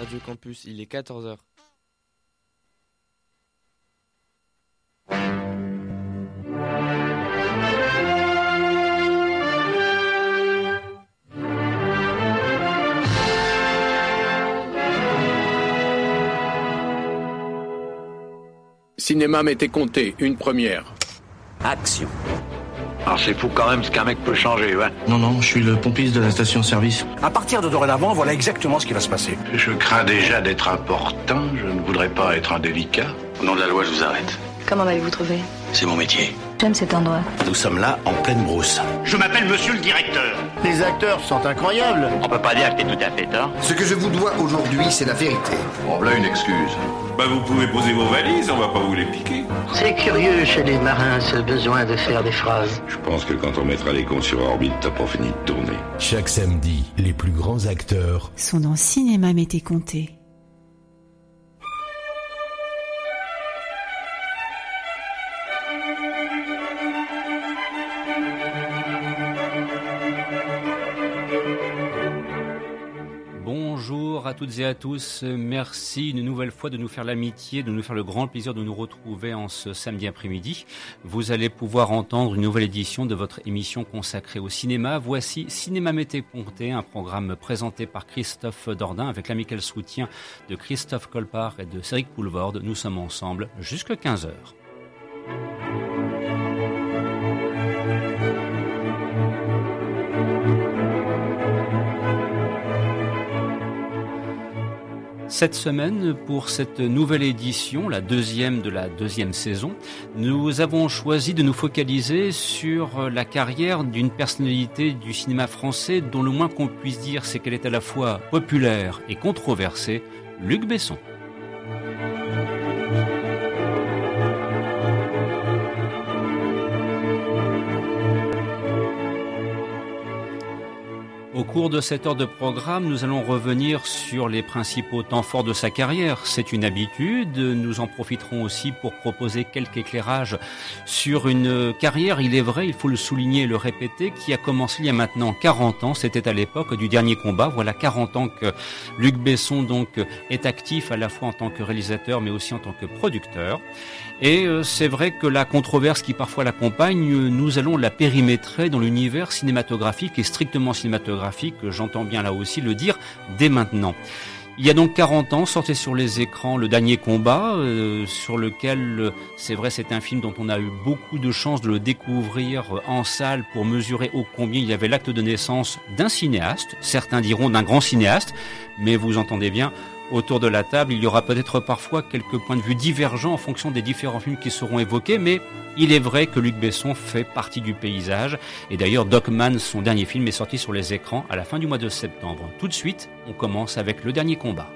Radio Campus, il est 14h. Cinéma m'était compté, une première. Action. Alors c'est fou quand même ce qu'un mec peut changer, ouais. Non, non, je suis le pompiste de la station-service. À partir de dorénavant, voilà exactement ce qui va se passer. Je crains déjà d'être important, je ne voudrais pas être indélicat. Au nom de la loi, je vous arrête. Comment m'avez-vous trouvé? C'est mon métier. J'aime cet endroit. Nous sommes là en pleine brousse. Je m'appelle monsieur le directeur. Les acteurs sont incroyables. On peut pas dire que t'es tout à fait tort. Ce que je vous dois aujourd'hui, c'est la vérité. Bon, là une excuse. Bah vous pouvez poser vos valises, on va pas vous les piquer. C'est curieux chez les marins ce besoin de faire des phrases. Je pense que quand on mettra les comptes sur orbite, t'as pas fini de tourner. Chaque samedi, les plus grands acteurs sont dans Cinéma Mété Comté. Toutes et à tous. Merci une nouvelle fois de nous faire l'amitié, de nous faire le grand plaisir de nous retrouver en ce samedi après-midi. Vous allez pouvoir entendre une nouvelle édition de votre émission consacrée au cinéma. Voici Cinéma Mété Comté, un programme présenté par Christophe Dordain avec l'amical soutien de Christophe Colpart et de Cédric Poulvorde. Nous sommes ensemble jusqu'à 15 Cette semaine, pour cette nouvelle édition, la deuxième de la deuxième saison, nous avons choisi de nous focaliser sur la carrière d'une personnalité du cinéma français dont le moins qu'on puisse dire c'est qu'elle est à la fois populaire et controversée, Luc Besson. Cours de cette heure de programme, nous allons revenir sur les principaux temps forts de sa carrière. C'est une habitude. Nous en profiterons aussi pour proposer quelques éclairages sur une carrière, il est vrai, il faut le souligner et le répéter, qui a commencé il y a maintenant 40 ans. C'était à l'époque du dernier combat. Voilà 40 ans que Luc Besson donc est actif à la fois en tant que réalisateur mais aussi en tant que producteur. Et c'est vrai que la controverse qui parfois l'accompagne, nous allons la périmétrer dans l'univers cinématographique et strictement cinématographique, j'entends bien là aussi le dire dès maintenant. Il y a donc 40 ans, sortait sur les écrans Le Dernier Combat, euh, sur lequel, c'est vrai, c'est un film dont on a eu beaucoup de chance de le découvrir en salle pour mesurer au combien il y avait l'acte de naissance d'un cinéaste, certains diront d'un grand cinéaste, mais vous entendez bien, autour de la table, il y aura peut-être parfois quelques points de vue divergents en fonction des différents films qui seront évoqués, mais il est vrai que Luc Besson fait partie du paysage. Et d'ailleurs, Dogman, son dernier film, est sorti sur les écrans à la fin du mois de septembre. Tout de suite, on commence avec le dernier combat.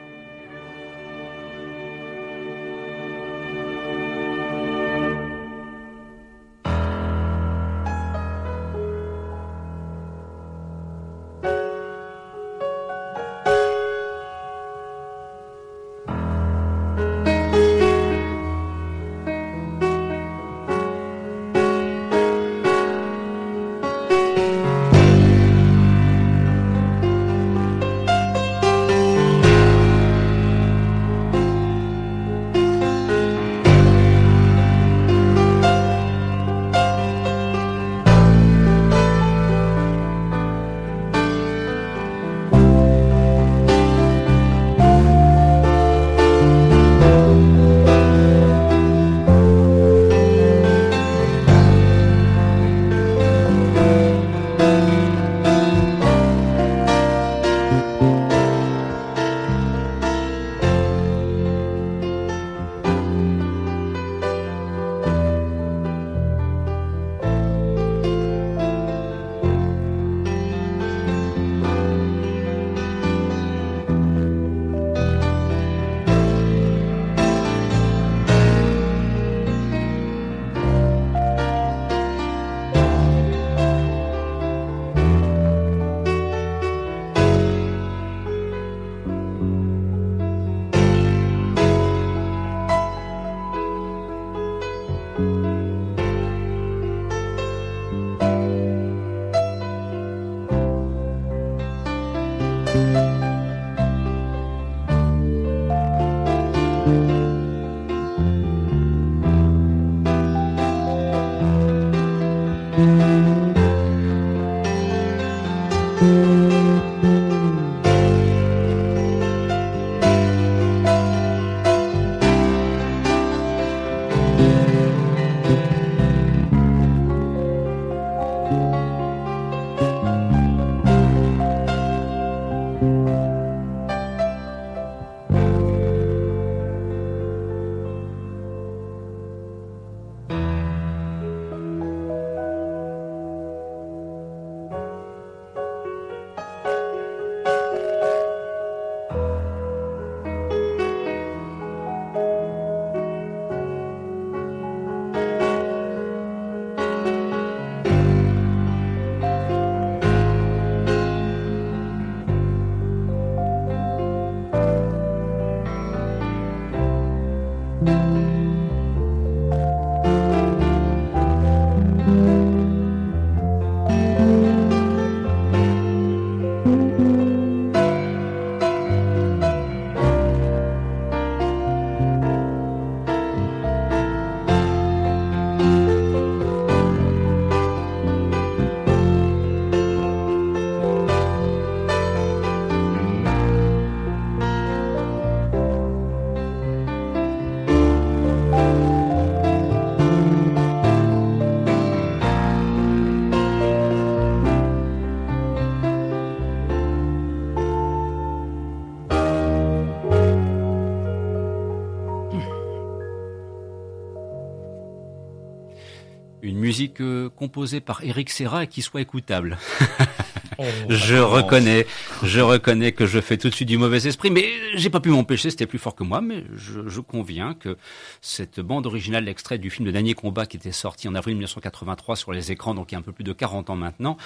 Musique euh, composée par Eric Serra et qui soit écoutable. Oh, je reconnais, je reconnais que je fais tout de suite du mauvais esprit, mais j'ai pas pu m'empêcher, c'était plus fort que moi, mais je, je conviens que cette bande originale, l'extrait du film de Dernier Combat qui était sorti en avril 1983 sur les écrans, donc il y a un peu plus de 40 ans maintenant,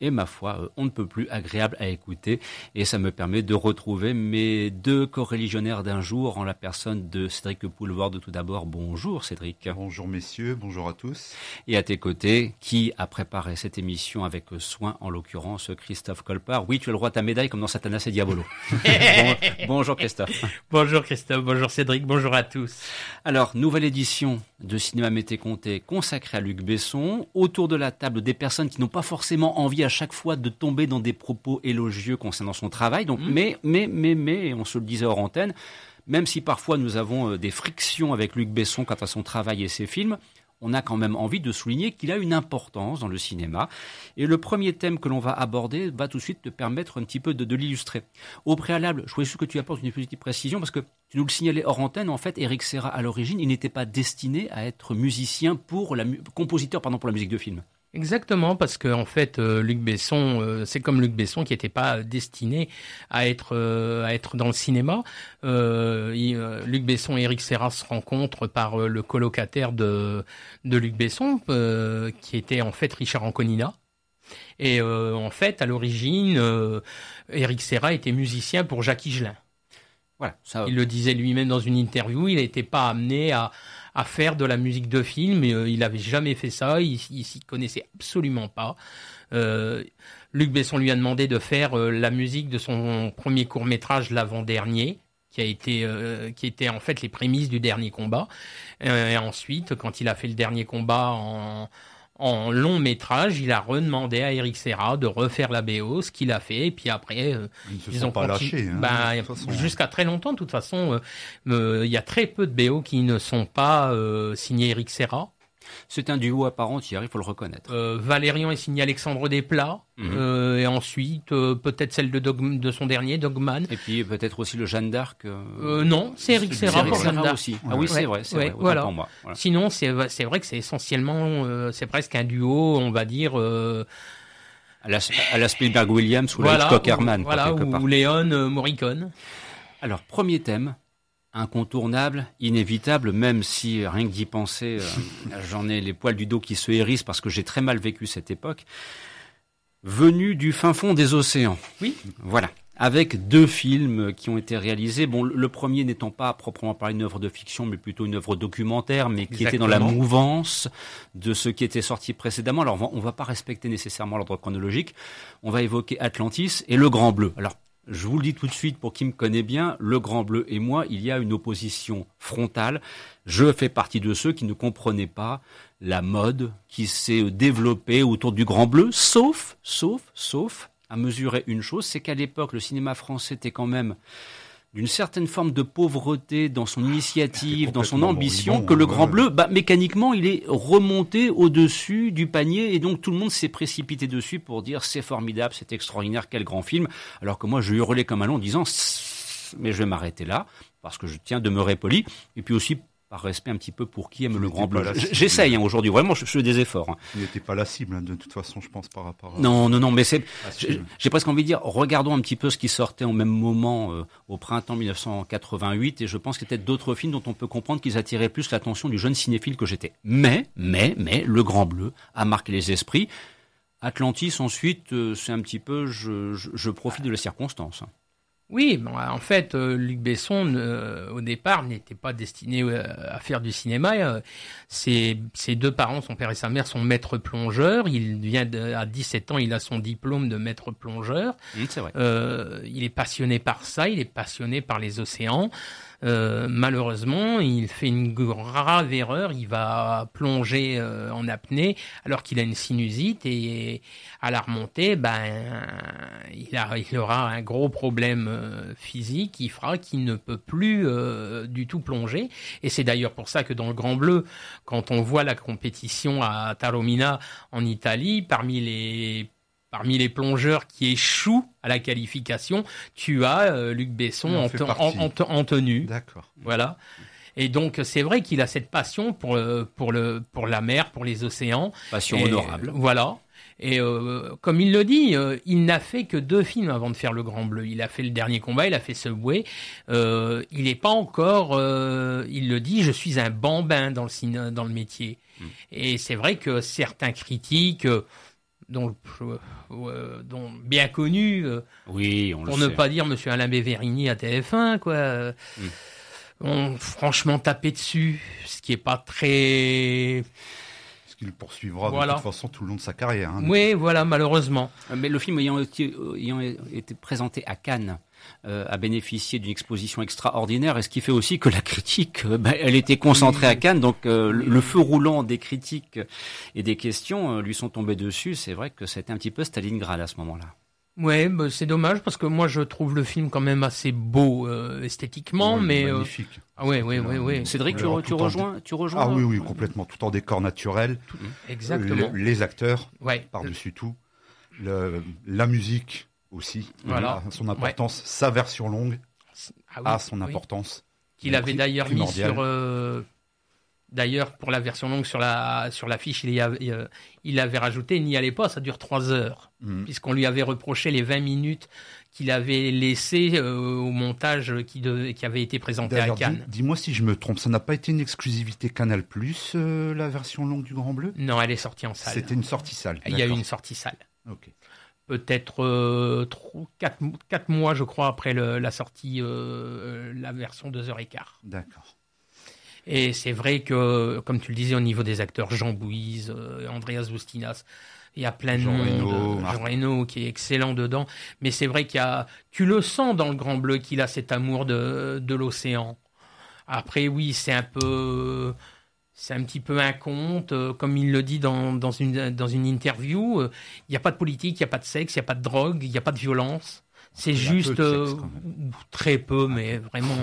et ma foi, euh, on ne peut plus agréable à écouter, et ça me permet de retrouver mes deux co-religionnaires d'un jour en la personne de Cédric Poulvord. Tout d'abord, bonjour Cédric. Bonjour messieurs, bonjour à tous. Et à tes côtés, qui a préparé cette émission avec soin, en l'occurrence Christophe Colpart. Oui, tu as le droit à ta médaille comme dans Satanas et Diabolo. bonjour Christophe. Bonjour Christophe, bonjour Cédric, bonjour à tous. Alors, nouvelle édition de Cinéma Mété Comté consacrée à Luc Besson. Autour de la table, des personnes qui n'ont pas forcément envie à chaque fois de tomber dans des propos élogieux concernant son travail. Donc, mmh. mais, mais, mais, mais, on se le disait hors antenne, même si parfois nous avons euh, des frictions avec Luc Besson quant à son travail et ses films, on a quand même envie de souligner qu'il a une importance dans le cinéma. Et le premier thème que l'on va aborder va tout de suite te permettre un petit peu de, l'illustrer. Au préalable, je voulais que tu apportes une petite précision parce que tu nous le signalais hors antenne. En fait, Eric Serra, à l'origine, il n'était pas destiné à être musicien pour la compositeur pour la musique de film. Exactement, parce que en fait, euh, Luc Besson, euh, c'est comme Luc Besson qui n'était pas destiné à être euh, à être dans le cinéma. Luc Besson et Eric Serra se rencontrent par le colocataire de de Luc Besson, qui était en fait Richard Anconina. Et en fait, à l'origine, Eric Serra était musicien pour Jacques Higelin. Voilà, ça... Il le disait lui-même dans une interview, il n'était pas amené à, à faire de la musique de film. Et, euh, il n'avait jamais fait ça, il, il s'y connaissait absolument pas. Euh, Luc Besson lui a demandé de faire euh, la musique de son premier court métrage l'avant-dernier, qui a été qui était en fait les prémices du dernier combat. et ensuite, quand il a fait le dernier combat en en long métrage, il a redemandé à Eric Serra de refaire la BO, ce qu'il a fait, et puis après, euh, ils, ont pas lâché. Hein, bah, jusqu'à très longtemps, de toute façon, euh, euh, il y a très peu de BO qui ne sont pas signés Eric Serra. C'est un duo apparent, Thierry, il faut le reconnaître. Euh, Valérian est signé Alexandre Desplat, mhm. euh, et ensuite euh, peut-être celle de, de son dernier, Dogman. Et puis peut-être aussi le Jeanne d'Arc. non, c'est Eric Serra pour Jeanne d'Arc. aussi. Ah oui, c'est vrai, c'est vrai. Voilà. Pour moi. Sinon, c'est vrai que c'est essentiellement, c'est presque un duo, on va dire. À la, à Spielberg Williams ou la Hitchcock Herman. Voilà, ou Léon Morricone. Alors, premier thème, incontournable, inévitable, même si rien que d'y penser, euh, j'en ai les poils du dos qui se hérissent parce que j'ai très mal vécu cette époque. Venu du fin fond des océans. Oui. Voilà. Avec deux films qui ont été réalisés. Bon, le premier n'étant pas proprement parler une œuvre de fiction, mais plutôt une œuvre documentaire, mais qui était dans la mouvance de ce qui était sorti précédemment. Alors, on va, va pas respecter nécessairement l'ordre chronologique. On va évoquer Atlantis et Le Grand Bleu. Alors, je vous le dis tout de suite pour qui me connaît bien, le Grand Bleu et moi, il y a une opposition frontale. Je fais partie de ceux qui ne comprenaient pas la mode qui s'est développée autour du Grand Bleu, sauf, sauf, sauf à mesurer une chose, c'est qu'à l'époque, le cinéma français était quand même d'une certaine forme de pauvreté dans son initiative, dans son ambition, que le Grand Bleu, bah, mécaniquement, il est remonté au-dessus du panier et donc tout le monde s'est précipité dessus pour dire c'est formidable, c'est extraordinaire, quel grand film. Alors que moi, je hurlais comme un long en disant mais je vais m'arrêter là parce que je tiens à demeurer poli et puis aussi par respect un petit peu pour qui aime le Grand Bleu. J'essaye hein, aujourd'hui, vraiment, je, fais des efforts. Hein. Il n'était pas la cible, hein, de toute façon, je pense, par rapport à... Non, non, non, mais c'est... J'ai presque envie de dire, regardons un petit peu ce qui sortait au même moment euh, au printemps 1988, et je pense qu'il y a peut-être d'autres films dont on peut comprendre qu'ils attiraient plus l'attention du jeune cinéphile que j'étais. Mais, mais, mais, le Grand Bleu a marqué les esprits. Atlantis, ensuite, euh, c'est un petit peu, je, je, je profite de la circonstance. Oui, en fait, euh, Luc Besson, euh, au départ, n'était pas destiné euh, à faire du cinéma. Ses, ses, deux parents, son père et sa mère, sont maîtres plongeurs. Il vient à 17 ans, il a son diplôme de maître plongeur. Mmh, c'est vrai. il est passionné par ça, il est passionné par les océans. Euh, malheureusement, il fait une grave erreur. Il va plonger euh, en apnée alors qu'il a une sinusite et à la remontée, ben, il, a, il aura un gros problème euh, physique qui fera qu'il ne peut plus du tout plonger. Et c'est d'ailleurs pour ça que dans le Grand Bleu, quand on voit la compétition à Taromina en Italie, parmi les parmi les plongeurs qui échouent à la qualification, tu as euh, Luc Besson en, tenue. D'accord. Voilà. Et donc c'est vrai qu'il a cette passion pour euh, pour le pour la mer, pour les océans. Passion honorable. Voilà. Et euh, comme il le dit, il n'a fait que deux films avant de faire Le Grand Bleu. Il a fait Le Dernier Combat, il a fait Subway. il n'est pas encore, il le dit, je suis un bambin dans le, dans le métier. Hmm. Et c'est vrai que certains critiques dont, euh, dont bien connu, euh, oui, pour ne pas dire Monsieur Alain Béverini à TF1, quoi. Mm. franchement tapé dessus, ce qui est pas très. Ce qu'il poursuivra de toute façon tout le long de sa carrière. Hein. oui, voilà, malheureusement. Mais le film ayant ayant été présenté à Cannes euh, a bénéficié d'une exposition extraordinaire, et ce qui fait aussi que la critique, euh, bah, elle était concentrée à Cannes, donc euh, le feu roulant des critiques et des questions lui sont tombés dessus. C'est vrai que c'était un petit peu Stalingrad à ce moment-là. Ouais, bah, c'est dommage parce que moi je trouve le film quand même assez beau esthétiquement, mais magnifique. Ah ouais, ouais, ouais, ouais. Cédric, tu, rejoins, tu rejoins Ah oui, oui, complètement, tout en décor naturel. Exactement. les acteurs, par-dessus tout, la musique aussi. Voilà. son importance. Sa version longue ah a son importance. Qu'il avait d'ailleurs mis sur. Euh, d'ailleurs, pour la version longue sur la sur l'affiche, il, euh, il avait rajouté, n'y allait pas, ça dure trois heures, mm. puisqu'on lui avait reproché les 20 minutes qu'il avait laissées euh, au montage qui, qui avait été présenté à Cannes. Dis-moi si je me trompe, ça n'a pas été une exclusivité Canal Plus, la version longue du Grand Bleu? Non, elle est sortie en salle. C'était une sortie salle. Il y a eu une sortie salle. Ok peut-être euh, 4, mois, je crois, après la sortie, euh, la version 2h15. D'accord. Et c'est vrai que, comme tu le disais, au niveau des acteurs, Jean Bouise, euh, Andreas Bustinas, il y a plein de Jean monde, Jean Reno qui est excellent dedans. Mais c'est vrai qu'il y a, tu le sens dans le Grand Bleu qu'il a cet amour de, de l'océan. Après, oui, c'est un peu c'est un petit peu un conte, euh, comme il le dit dans, dans, une, dans une interview. Euh, il n'y a pas de politique, il n'y a pas de sexe, il n'y a pas de drogue, il n'y a pas de violence. C'est juste euh, très peu, mais vraiment.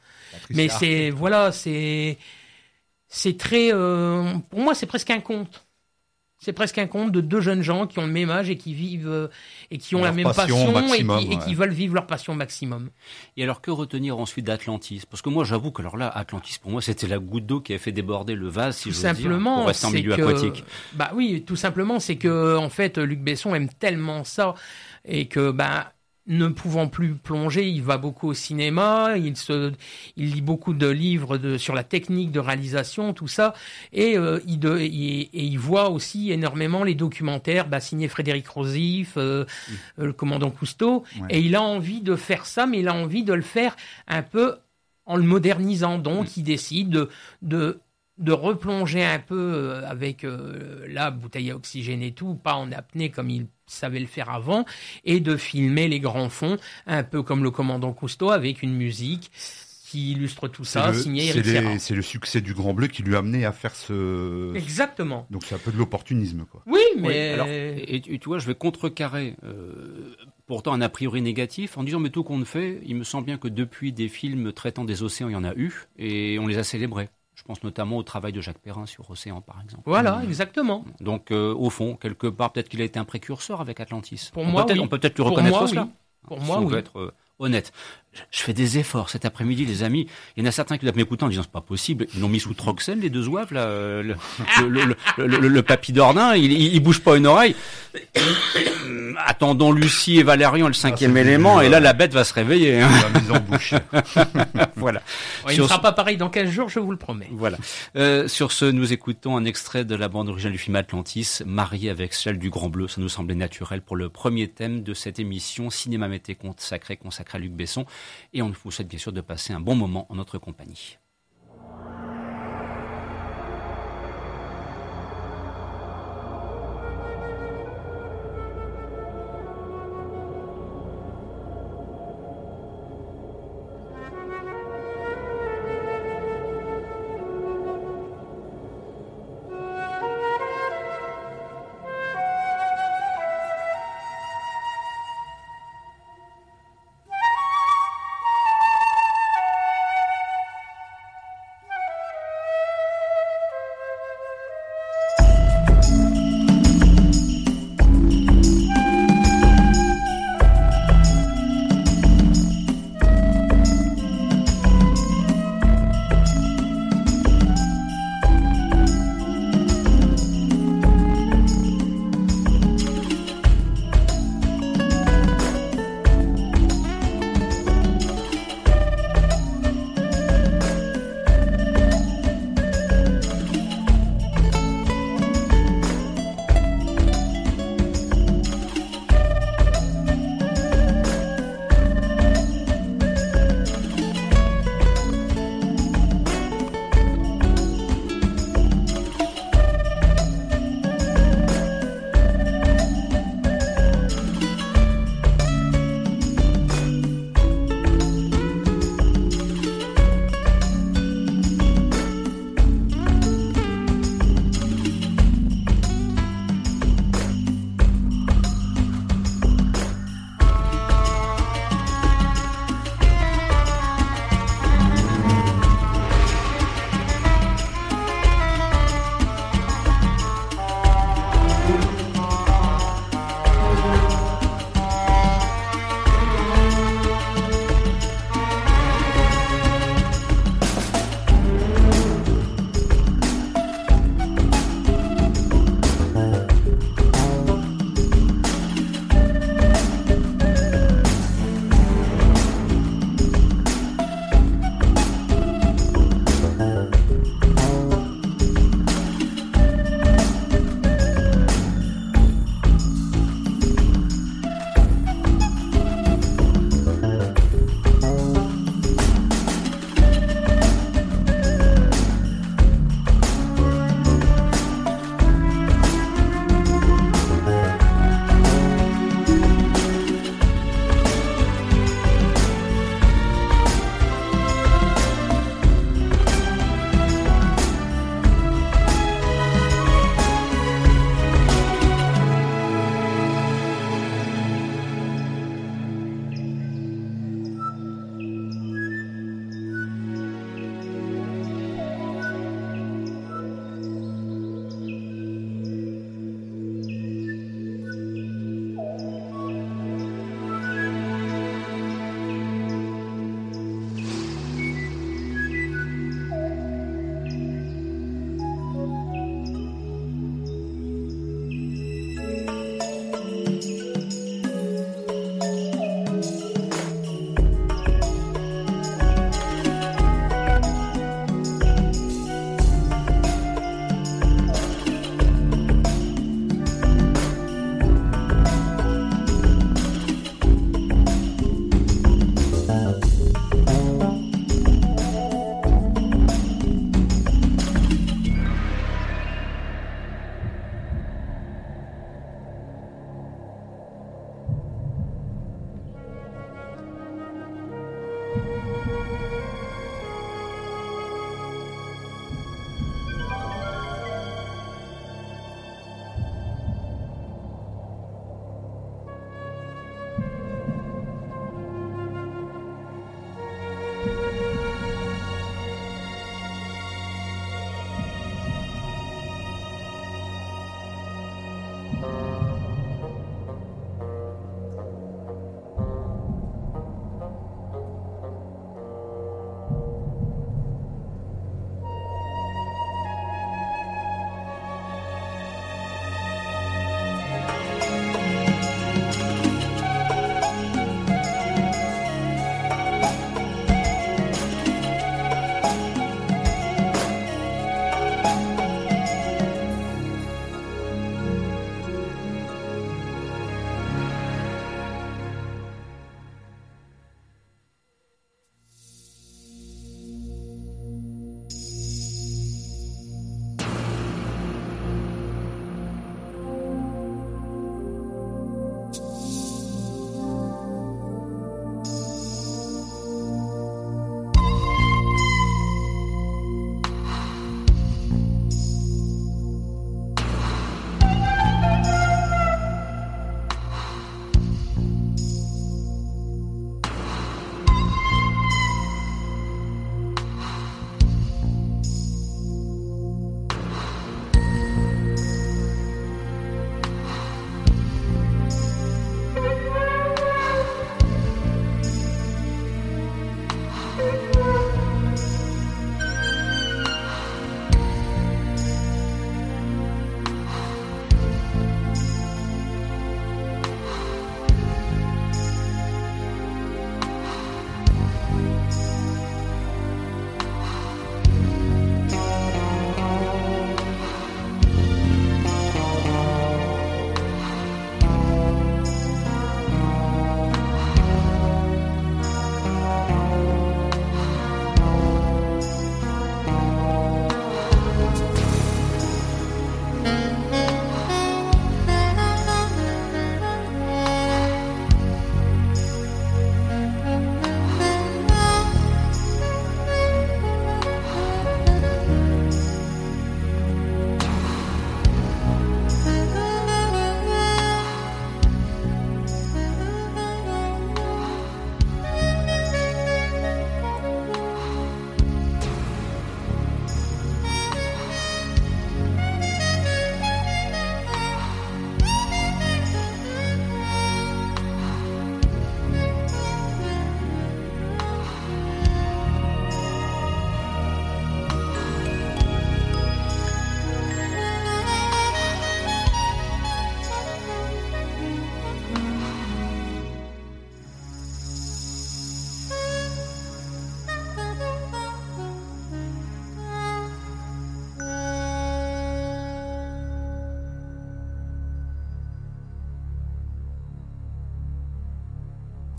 mais c'est voilà, c'est c'est très. pour moi, c'est presque un conte. C'est presque un conte de deux jeunes gens qui ont le même âge et qui vivent euh, et qui ont la même passion, et, qui, veulent vivre leur passion maximum. Et alors que retenir ensuite d'Atlantis? Parce que moi j'avoue que alors là Atlantis pour moi c'était la goutte d'eau qui a fait déborder le vase si tout simplement, dire, pour rester en milieu aquatique. Bah oui, tout simplement c'est que en fait Luc Besson aime tellement ça et que bah ne pouvant plus plonger, il va beaucoup au cinéma, il se, il lit beaucoup de livres de, sur la technique de réalisation, tout ça, et, euh, il, de, et, il voit aussi énormément les documentaires bah, signés Frédéric Rosif, euh, euh, le commandant Cousteau, et il a envie de faire ça, mais il a envie de le faire un peu en le modernisant, donc mm. il décide de, de de replonger un peu avec la bouteille à oxygène et tout, pas en apnée comme il savait le faire avant, et de filmer les grands fonds, un peu comme le commandant Cousteau, avec une musique qui illustre tout ça, signé Eric C'est le succès du Grand Bleu qui lui a amené à faire ce... Exactement. Donc c'est un peu de l'opportunisme, quoi. Oui, mais... alors, et, tu vois, je vais contrecarrer... Euh, pourtant un a priori négatif en disant mais tout compte fait, il me semble bien que depuis des films traitant des océans, il y en a eu et on les a célébrés. Je pense notamment au travail de Jacques Perrin sur Océan, par exemple. Voilà, exactement. Donc, euh, au fond, quelque part, peut-être qu'il a été un précurseur avec Atlantis. Pour on moi, peut oui. On peut peut-être lui reconnaître moi, cela. Oui. Pour moi, on peut être euh, honnête. Je fais des efforts cet après-midi, les amis. Il y en a certains qui doivent m'écouter en disant c'est pas possible. Ils l'ont mis sous Troxel, les deux zouaves, là, le, le, le, le, papy d'Ornin, il, il, bouge pas une oreille. Attendons Lucie et Valérian, le cinquième élément, et là la bête va se réveiller. Hein. La mise en bouche. voilà. il ne sera pas pareil dans 15 jours, je vous le promets. Voilà. Euh, sur ce, nous écoutons un extrait de la bande originale du film Atlantis, marié avec celle du Grand Bleu. Ça nous semblait naturel pour le premier thème de cette émission Cinéma Mété consacré, consacré à Luc Besson. Et on vous souhaite bien sûr de passer un bon moment en notre compagnie.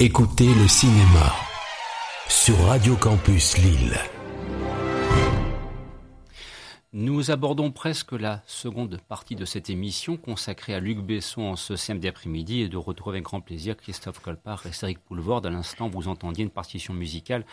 Écoutez le cinéma sur Radio Campus Lille. Nous abordons presque la seconde partie de cette émission consacrée à Luc Besson en ce samedi après-midi et de retrouver avec grand plaisir Christophe Colpart et Cédric Poulvord. À l'instant, vous entendiez une partition musicale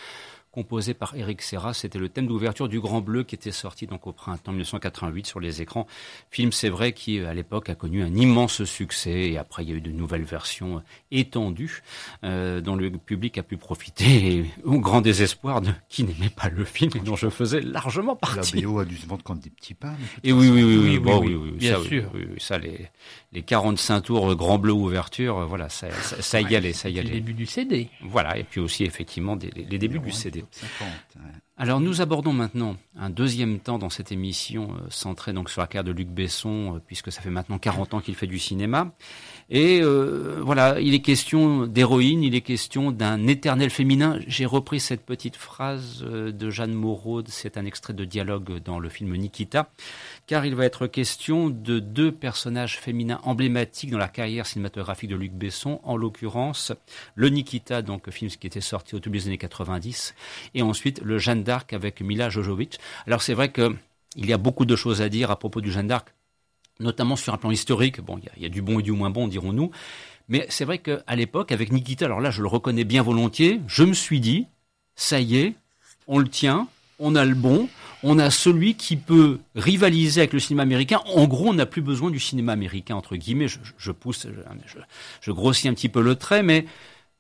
composé par Eric Serra. C'était le thème d'ouverture du Grand Bleu qui était sorti donc au printemps 1988 sur les écrans. Film, c'est vrai, qui à l'époque a connu un immense succès et après il y a eu de nouvelles versions euh, étendues euh, dont le public a pu profiter et, au grand désespoir de qui n'aimait pas le film et dont je faisais largement partie. La BO a dû se vendre comme des petits pains. Et oui, oui, oui, oui, oui, oui, oui, bien ça, sûr. Oui, ça, les, les 45 tours Grand Bleu ouverture, euh, voilà, ça, ça, ça y allait, ça y allait. Les débuts du CD. Voilà, et puis aussi effectivement des, les, débuts du CD. 50, ouais. Alors nous abordons maintenant un deuxième temps dans cette émission euh, centrée donc sur la carrière de Luc Besson, euh, puisque ça fait maintenant 40 ans qu'il fait du cinéma. Et euh, voilà, il est question d'héroïne, il est question d'un éternel féminin. J'ai repris cette petite phrase de Jeanne Moreau, c'est un extrait de dialogue dans le film Nikita, car il va être question de deux personnages féminins emblématiques dans la carrière cinématographique de Luc Besson, en l'occurrence le Nikita, donc film qui était sorti au début des années 90, et ensuite le Jeanne d'Arc avec Mila Jojovic. Alors c'est vrai que il y a beaucoup de choses à dire à propos du Jeanne d'Arc, notamment sur un plan historique. Bon, il y, a, du bon et du moins bon, dirons-nous. Mais c'est vrai qu'à l'époque, avec Nikita, alors là, je le reconnais bien volontiers, je me suis dit, ça y est, on le tient, on a le bon, on a celui qui peut rivaliser avec le cinéma américain. En gros, on n'a plus besoin du cinéma américain, entre guillemets. Je, je pousse, je, je, grossis un petit peu le trait, mais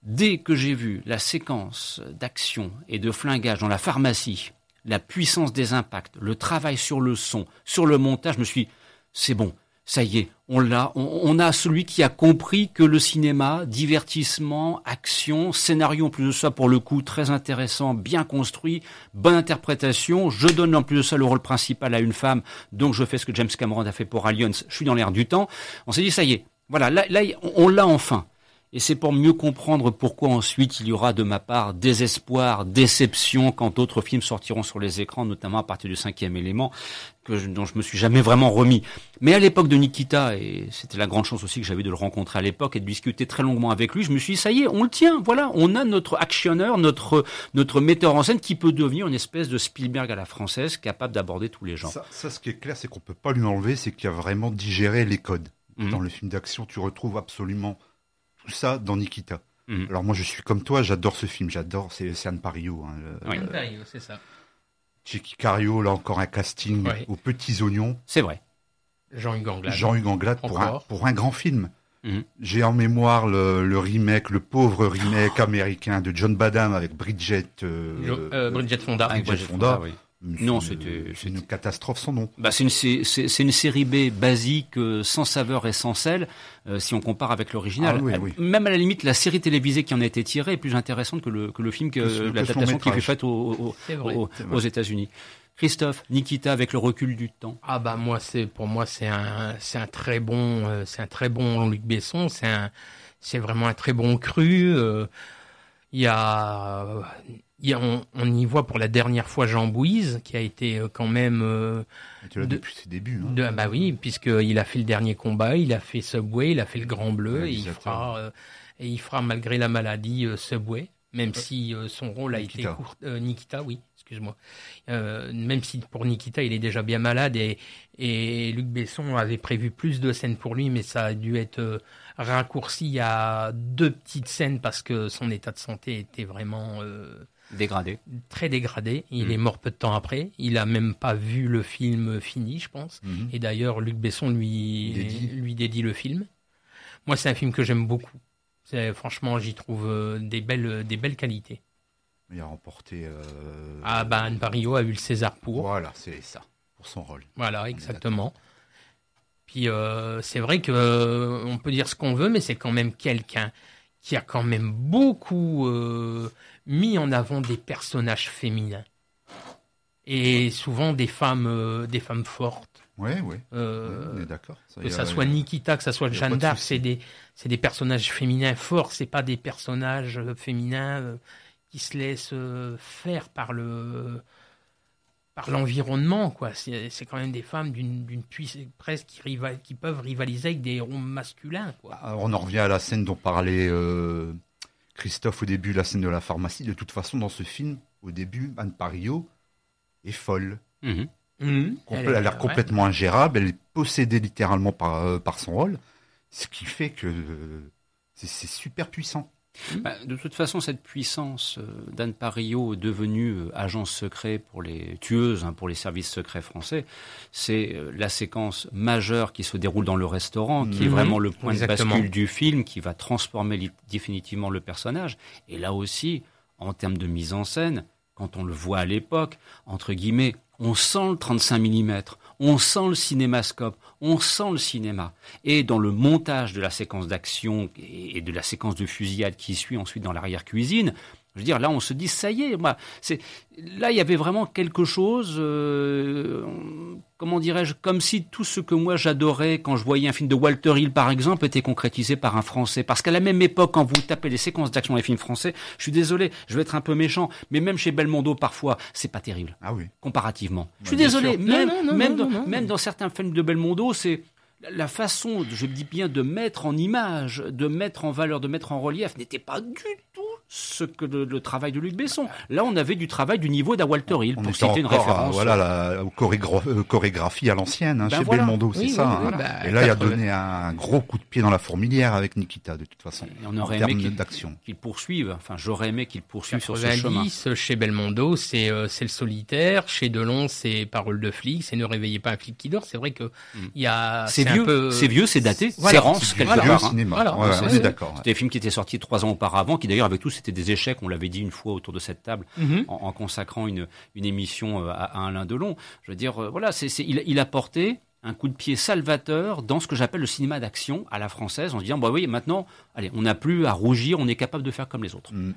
dès que j'ai vu la séquence d'action et de flingage dans la pharmacie, la puissance des impacts, le travail sur le son, sur le montage, je me suis, c'est bon, ça y est, on l'a, on, a celui qui a compris que le cinéma, divertissement, action, scénario en plus de ça pour le coup très intéressant, bien construit, bonne interprétation, je donne en plus de ça le rôle principal à une femme, donc je fais ce que James Cameron a fait pour Aliens, je suis dans l'air du temps. On s'est dit ça y est, voilà, là, là on l'a enfin. Et c'est pour mieux comprendre pourquoi ensuite il y aura de ma part désespoir, déception quand d'autres films sortiront sur les écrans, notamment à partir du cinquième élément, que je, dont je me suis jamais vraiment remis. Mais à l'époque de Nikita, et c'était la grande chance aussi que j'avais de le rencontrer à l'époque et de discuter très longuement avec lui, je me suis dit, ça y est, on le tient, voilà, on a notre actionneur, notre, notre metteur en scène qui peut devenir une espèce de Spielberg à la française, capable d'aborder tous les gens. Ça, ça, ce qui est clair, c'est qu'on peut pas lui enlever, c'est qu'il a vraiment digéré les codes. Mmh. Dans le film d'action, tu retrouves absolument tout ça dans Nikita. Mmh. Alors moi je suis comme toi, j'adore ce film, j'adore, c'est Anne Parillo. Hein, oui. Anne Parillo, c'est ça. Chicky Cario, là encore un casting aux petits oignons. C'est vrai. Jean-Hugues Anglade. Jean-Hugues Anglade pour un, pour un grand film. Mmh. J'ai en mémoire le, le, remake, le pauvre remake oh. américain de John Badham avec Bridget. Euh, euh, Bridget Fonda. Bridget Fonda. Fonda oui. Non, c'était une, une catastrophe sans nom. Bah, c'est une, une, série B basique, euh, sans saveur et sans sel, euh, si on compare avec l'original. Ah, oui, oui. Même à la limite, la série télévisée qui en a été tirée est plus intéressante que le, que le film, que, que l'adaptation qui fut faite au, au, au, aux États-Unis. Christophe, Nikita avec le recul du temps. Ah bah moi c'est pour moi c'est un c'est un très bon euh, c'est un très bon Luc Besson, c'est un c'est vraiment un très bon cru. Euh, il y a on, on, y voit pour la dernière fois Jean Bouise, qui a été euh, quand même. Euh, de, depuis ses débuts. Hein. De, bah oui, puisqu'il a fait le dernier combat, il a fait Subway, il a fait le Grand Bleu, et il fera, euh, et il fera malgré la maladie Subway, même si son rôle a Nikita. été court. Nikita, oui, excuse-moi. même si pour Nikita, il est déjà bien malade, et, et Luc Besson avait prévu plus de scènes pour lui, mais ça a dû être raccourci à deux petites scènes parce que son état de santé était vraiment Dégradé. Très dégradé. Il mmh. est mort peu de temps après. Il a même pas vu le film fini, je pense. Mmh. Et d'ailleurs, Luc Besson lui dédie. lui dédie le film. Moi, c'est un film que j'aime beaucoup. Franchement, j'y trouve euh, des belles, des belles qualités. Il a remporté. Euh... Ah, bah, Anne Parillo a eu le César pour. Voilà, c'est ça, pour son rôle. Voilà, exactement. Puis euh, c'est vrai que euh, on peut dire ce qu'on veut, mais c'est quand même quelqu'un qui a quand même beaucoup euh, mis en avant des personnages féminins et souvent des femmes, euh, des femmes fortes. Oui, oui. Euh, ouais, d'accord. Que ça soit Nikita, que ça soit Jeanne d'Arc, c'est des, c'est des personnages féminins forts. C'est pas des personnages féminins euh, qui se laissent euh, faire par le, par l'environnement, quoi. C'est, c'est quand même des femmes d'une, d'une puissance presque qui, rival, qui peuvent rivaliser avec des héros masculins, quoi. Alors, on en revient à la scène dont parlait Christophe, au début, la scène de la pharmacie, de toute façon, dans ce film, au début, Anne Parillo est folle. Mhm. Mhm. Elle, a l'air complètement ingérable, elle est possédée littéralement par, euh, par son rôle, ce qui fait que euh, c'est super puissant. Bah, de toute façon, cette puissance euh, d'Anne Parillo devenue euh, agent secret pour les tueuses, hein, pour les services secrets français, c'est euh, la séquence majeure qui se déroule dans le restaurant, qui est Mhm. vraiment le point Exactement. de bascule du film, qui va transformer définitivement le personnage. Et là aussi, en termes de mise en scène, quand on le voit à l'époque, entre guillemets, on sent le 35 mm, on sent le cinémascope, on sent le cinéma. Et dans le montage de la séquence d'action et de la séquence de fusillade qui suit ensuite dans l'arrière-cuisine, je veux dire, là, on se dit, ça y est, moi, c'est, là, il y avait vraiment quelque chose, euh, comment dirais-je, comme si tout ce que moi j'adorais quand je voyais un film de Walter Hill, par exemple, était concrétisé par un Français. Parce qu'à la même époque, quand vous tapez les séquences d'action les films français, je suis désolé, je vais être un peu méchant, mais même chez Belmondo, parfois, c'est pas terrible. Ah oui. Comparativement. Je suis désolé, sûr. même, Non, non, non, même, non, dans, non, non. même dans certains films de Belmondo, c'est la façon, je dis bien, de mettre en image, de mettre en valeur, de mettre en relief, n'était pas du tout ce que le, le travail de Luc Besson. Là, on avait du travail du niveau d'un Walter Hill, On pour citer une à, référence. voilà, la chorégra- euh, chorégraphie à l'ancienne hein, Ben chez voilà. Belmondo, c'est Oui, ça. oui, hein. bah, Et là, il a 80. donné un gros coup de pied dans la fourmilière avec Nikita, de toute façon. Et on en aurait aimé termes qu'il d'action. qu'il poursuive, enfin j'aurais aimé qu'il poursuive sur ce chemin. 90, chez Belmondo, c'est euh, c'est le solitaire. Chez Delon, c'est Parole de flic. C'est Ne réveillez pas un flic qui dort. C'est vrai que il y a. C'est vieux, peu- c'est vieux, c'est daté, Voilà. c'est rance quelque vieux part. hein. cinéma. Voilà. Ouais, on est d'accord. C'était des films qui étaient sortis trois ans auparavant, qui d'ailleurs avec tous c'était des échecs, on l'avait dit une fois autour de cette table, Mhm. en, en consacrant une, une émission euh, à, à Alain Delon. Je veux dire, euh, voilà, c'est, c'est- il, il a porté un coup de pied salvateur dans ce que j'appelle le cinéma d'action à la française, en se disant, bah oui, maintenant, allez, on n'a plus à rougir, on est capable de faire comme les autres. Mm.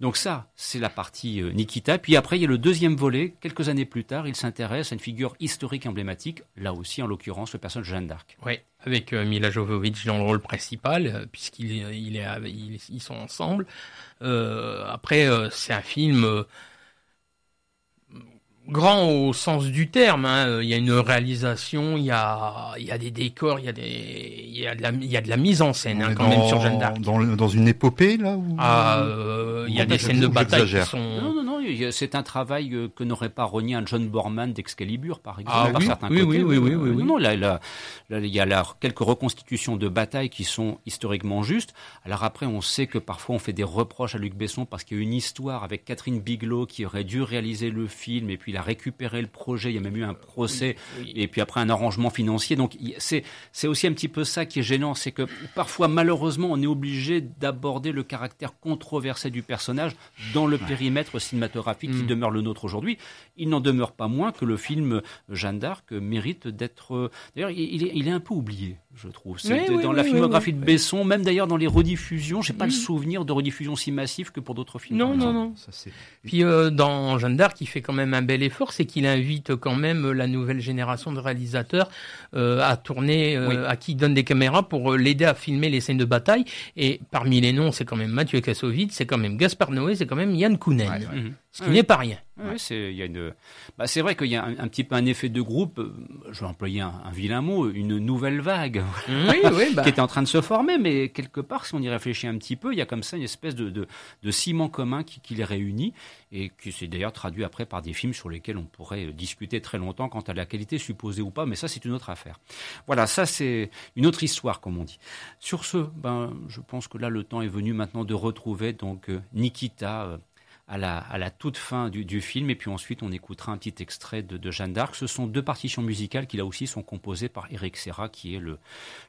Donc ça, c'est la partie euh, Nikita. Puis après, il y a le deuxième volet. Quelques années plus tard, il s'intéresse à une figure historique emblématique, là aussi, en l'occurrence, le personnage Jeanne d'Arc. Ouais, avec euh, Mila Jovovich dans le rôle principal, euh, puisqu'il est, il sont ensemble. Après, c'est un film grand au sens du terme. hein. Euh, Il y a une réalisation, il y a, il y a des décors, il y a des, il y a de la, il y a de la mise en scène hein, quand même sur Jeanne d'Arc. Dans, dans une épopée, là où... Ah, euh, il y a des scènes de bataille qui sont. Non, non, non, c'est un travail euh, que n'aurait pas renié un John Borman d'Excalibur, par exemple, Ah par oui, certains oui, côtés. oui, oui, oui, oui, oui. Non, non, là, là, là, il y a là quelques reconstitutions de batailles qui sont historiquement justes. Alors après, on sait que parfois on fait des reproches à Luc Besson parce qu'il y a une histoire avec Catherine Bigelow qui aurait dû réaliser le film et puis il a récupéré le projet. Il y a même eu un procès Oui. et puis après un arrangement financier. Donc c'est aussi un petit peu ça qui est gênant, c'est que parfois malheureusement on est obligé d'aborder le caractère controversé du personnage dans le périmètre cinématographique qui Mm. demeure le nôtre aujourd'hui. Il n'en demeure pas moins que le film Jeanne d'Arc mérite d'être. euh, D'ailleurs, il est un peu oublié, je trouve. C'est Oui, dans oui, la oui, filmographie oui. de Besson, même d'ailleurs dans les rediffusions, j'ai pas le Mm. souvenir de rediffusion si massive que pour d'autres films. Non, non, non. Ça, c'est- Puis euh, dans Jeanne d'Arc, il fait quand même un bel effort, c'est qu'il invite quand même la nouvelle génération de réalisateurs euh, à tourner, euh, Oui. à qui il donne des caméras pour euh, l'aider à filmer les scènes de bataille. Et parmi les noms, c'est quand même Mathieu Kassovitz, c'est quand même Gaspard Noé, c'est quand même Yann Kounen, Ouais, ouais. Mhm. Ce qui n'est pas rien. Oui, c'est il y a une. Bah, c'est vrai qu'il y a un, un petit peu un effet de groupe. euh, Je vais employer un, un vilain mot, une nouvelle vague Oui, oui, bah. qui était en train de se former, mais quelque part, si on y réfléchit un petit peu, il y a comme ça une espèce de, de, de ciment commun qui, qui les réunit et qui s'est d'ailleurs traduit après par des films sur lesquels on pourrait discuter très longtemps quant à la qualité supposée ou pas, mais ça, c'est une autre affaire. Voilà, ça, c'est une autre histoire, comme on dit. Sur ce, ben, je pense que là, le temps est venu maintenant de retrouver donc euh, Nikita. À la, toute fin du, film, et puis ensuite on écoutera un petit extrait de, de Jeanne d'Arc. Ce sont deux partitions musicales qui là aussi sont composées par Eric Serra, qui est le,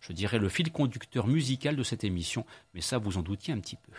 je dirais, le fil conducteur musical de cette émission, mais ça vous en doutiez un petit peu.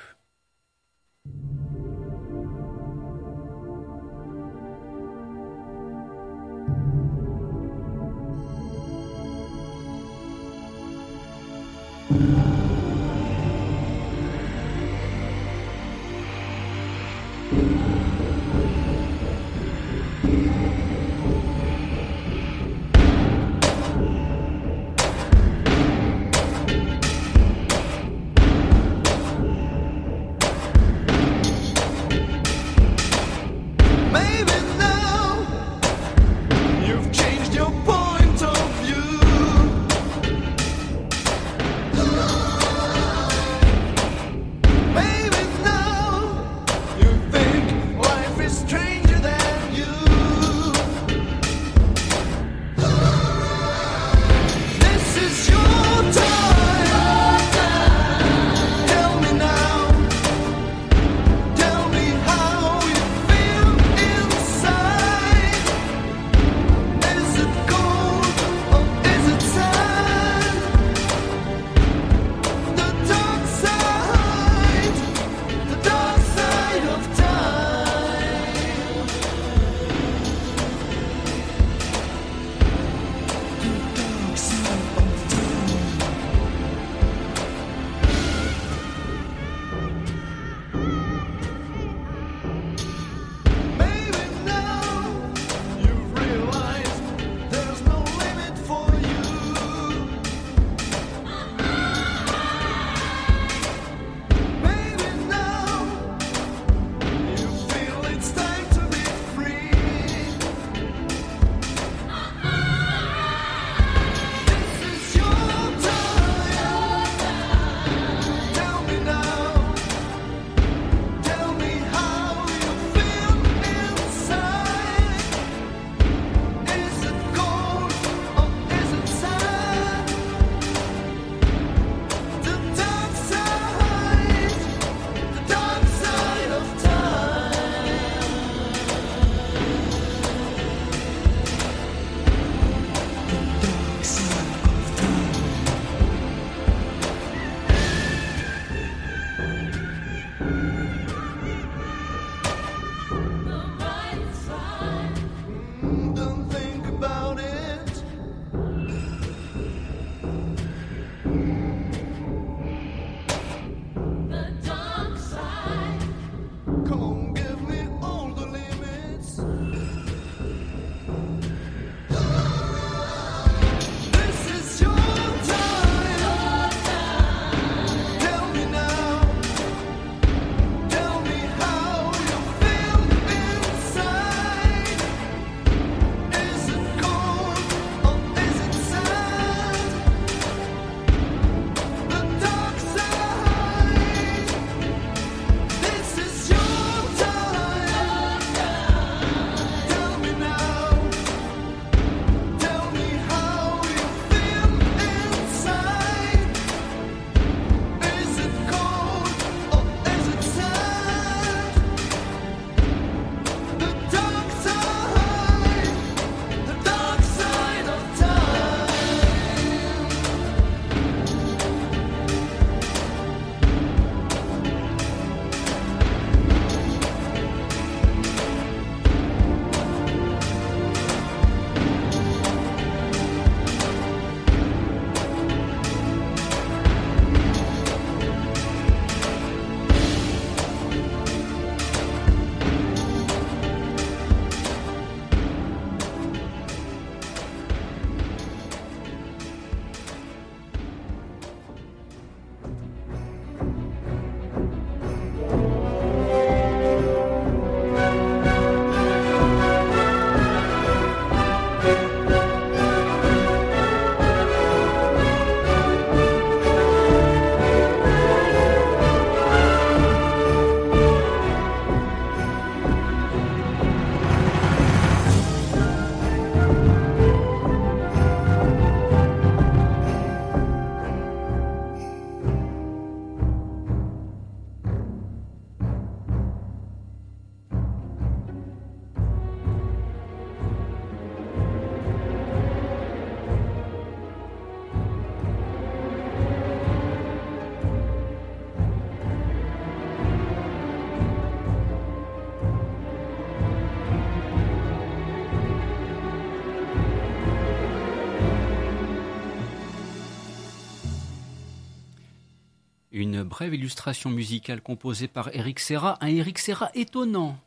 Une brève illustration musicale composée par Eric Serra, un Eric Serra étonnant.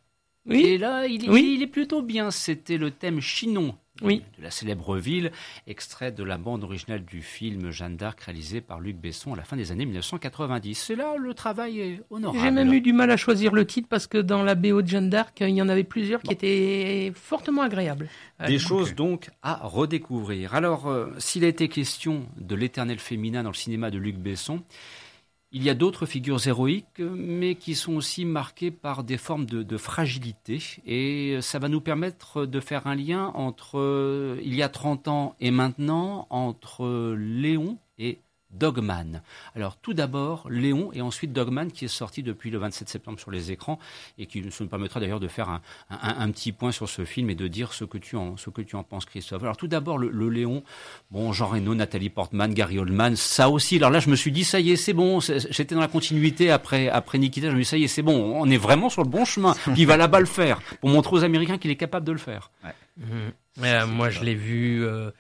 Oui. Et là, il, il est plutôt bien. C'était le thème chinon oui. de la célèbre ville, extrait de la bande originale du film Jeanne d'Arc réalisé par Luc Besson à la fin des années 1990. C'est là le travail est honorable. J'ai même eu du mal à choisir le titre parce que dans la BO de Jeanne d'Arc, il y en avait plusieurs qui étaient fortement agréables. Des choses donc à redécouvrir. Alors, euh, s'il a été question de l'éternel féminin dans le cinéma de Luc Besson, il y a d'autres figures héroïques, mais qui sont aussi marquées par des formes de, fragilité. Et ça va nous permettre de faire un lien entre euh, il y a 30 ans et maintenant, entre Léon et Dogman. Alors tout d'abord Léon et ensuite Dogman qui est sorti depuis le 27 septembre sur les écrans et qui nous permettra d'ailleurs de faire un, petit point sur ce film et de dire ce que tu en, ce que tu en penses Christophe. Alors tout d'abord le, Léon, bon Jean Reno, Nathalie Portman, Gary Oldman, ça aussi. Alors là je me suis dit ça y est c'est bon, j'étais dans la continuité après après Nikita, je me suis dit ça y est c'est bon, on est vraiment sur le bon chemin. il va là-bas le faire pour montrer aux Américains qu'il est capable de le faire. Mmh. moi je l'ai vu. Euh,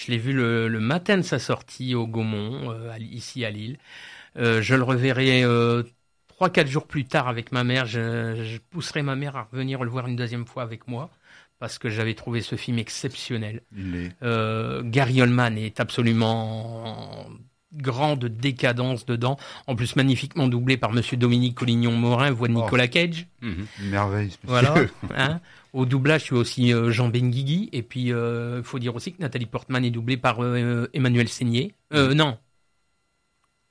je l'ai vu le, matin de sa sortie au Gaumont, euh, ici à Lille. Euh, je le reverrai euh, trois, quatre jours plus tard avec ma mère. Je, pousserai ma mère à revenir le voir une deuxième fois avec moi parce que j'avais trouvé ce film exceptionnel. Gary Oldman est absolument grande décadence dedans. En plus, magnifiquement doublé par Monsieur Dominique Collignon-Morin, voix de oh. Nicolas Cage. Mhm. Merveille. Voilà. Hein. Au doublage, tu as aussi euh, Jean Benguigui. Et puis, il euh, faut dire aussi que Nathalie Portman est doublée par euh, Emmanuel Seigné. Non.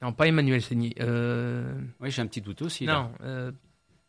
Non, pas Emmanuel Seigné. Oui, j'ai un petit doute aussi. Non.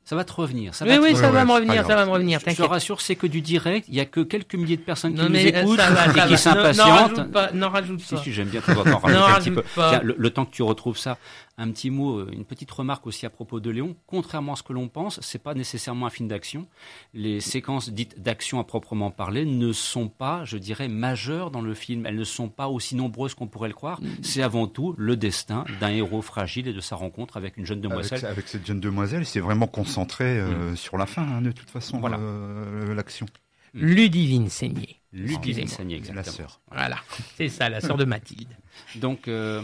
Ça va te revenir. Ça oui, oui, ça va me revenir, ça va me revenir. Je te rassure, c'est que du direct. Il y a que quelques milliers de personnes qui nous écoutent et qui s'impatientent. Non, rajoute pas. Si, si, j'aime bien te voir rajouter un petit peu. Tiens, le, temps que tu retrouves ça, un petit mot, euh, une petite remarque aussi à propos de Léon. Contrairement à ce que l'on pense, c'est pas nécessairement un film d'action. Les séquences dites d'action à proprement parler ne sont pas, je dirais, majeures dans le film. Elles ne sont pas aussi nombreuses qu'on pourrait le croire. Mm. C'est avant tout le destin d'un héros fragile et de sa rencontre avec une jeune demoiselle. Avec, cette jeune demoiselle, c'est vraiment concentré euh, mm. sur la fin, hein, de toute façon, voilà. Euh, l'action. Ludivine Seigné. Ludivine Seigné, exactement. La sœur. Voilà, c'est ça, la sœur de Mathilde. Donc, euh,